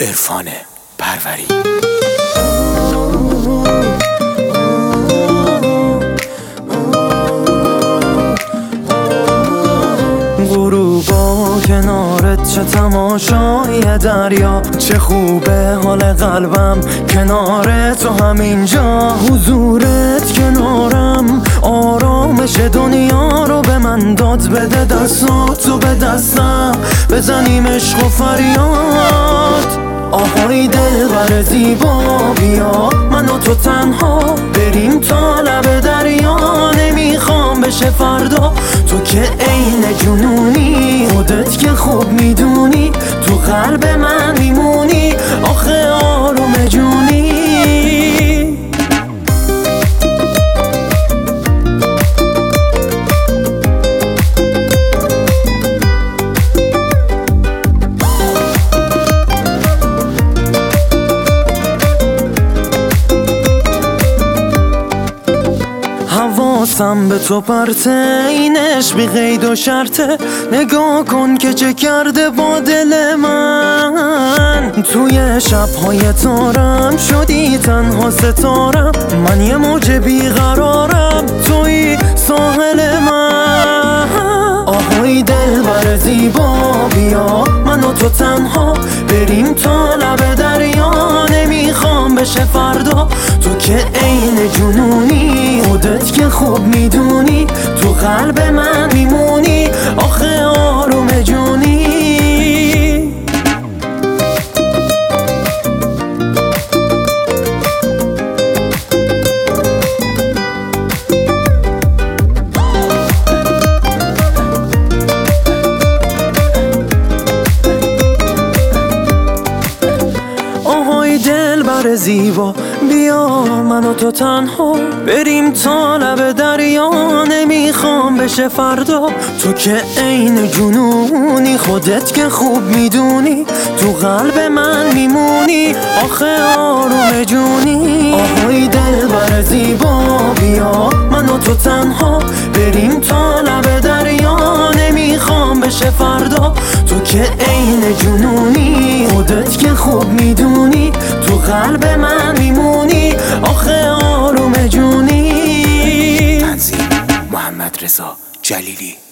عرفان پروری. غروبا کنارت چه تماشای دریا چه خوبه حال قلبم کنار تو همینجا حضورت کنارم آرامش دنیا رو به من داد. بده دستاتو به دستم بزنیم عشق و فریاد. آهای دل بر زیبا بیا. من و تو تنها بریم تا لب دریا. نمی‌خوام بشه فردا. تو که عین جنونی خودت که خوب می‌دونی. تو قلب من میمونی. آخه آروم جونی حواسم به تو پرته اینش بی قید و شرطه. نگاه کن که چه کرده با دل من. توی شبهای تارم شدی تنها ستارم. من یه موج بیقرارم توی ساحل من. آهای دل بر زیبا بیا من و تو تنها بریم تا لب دریا. نمی‌خوام بشه فردا خودت که خوب می‌دونی تو قلب من میمونی. آخه آهای دل بر زیبا بیا من و تو تنها بریم تا لب دریا. نمی‌خوام بشه فردا. تو که عین جنونی خودت که خوب می‌دونی. تو قلب من میمونی آخه آروم جونی. آهای دل بر زیبا بیا من و تو تنها بریم تا تو که عین جنونی خودت که خوب می‌دونی تو قلب من میمونی آخه آروم جونی. محمد رضا جلیلی.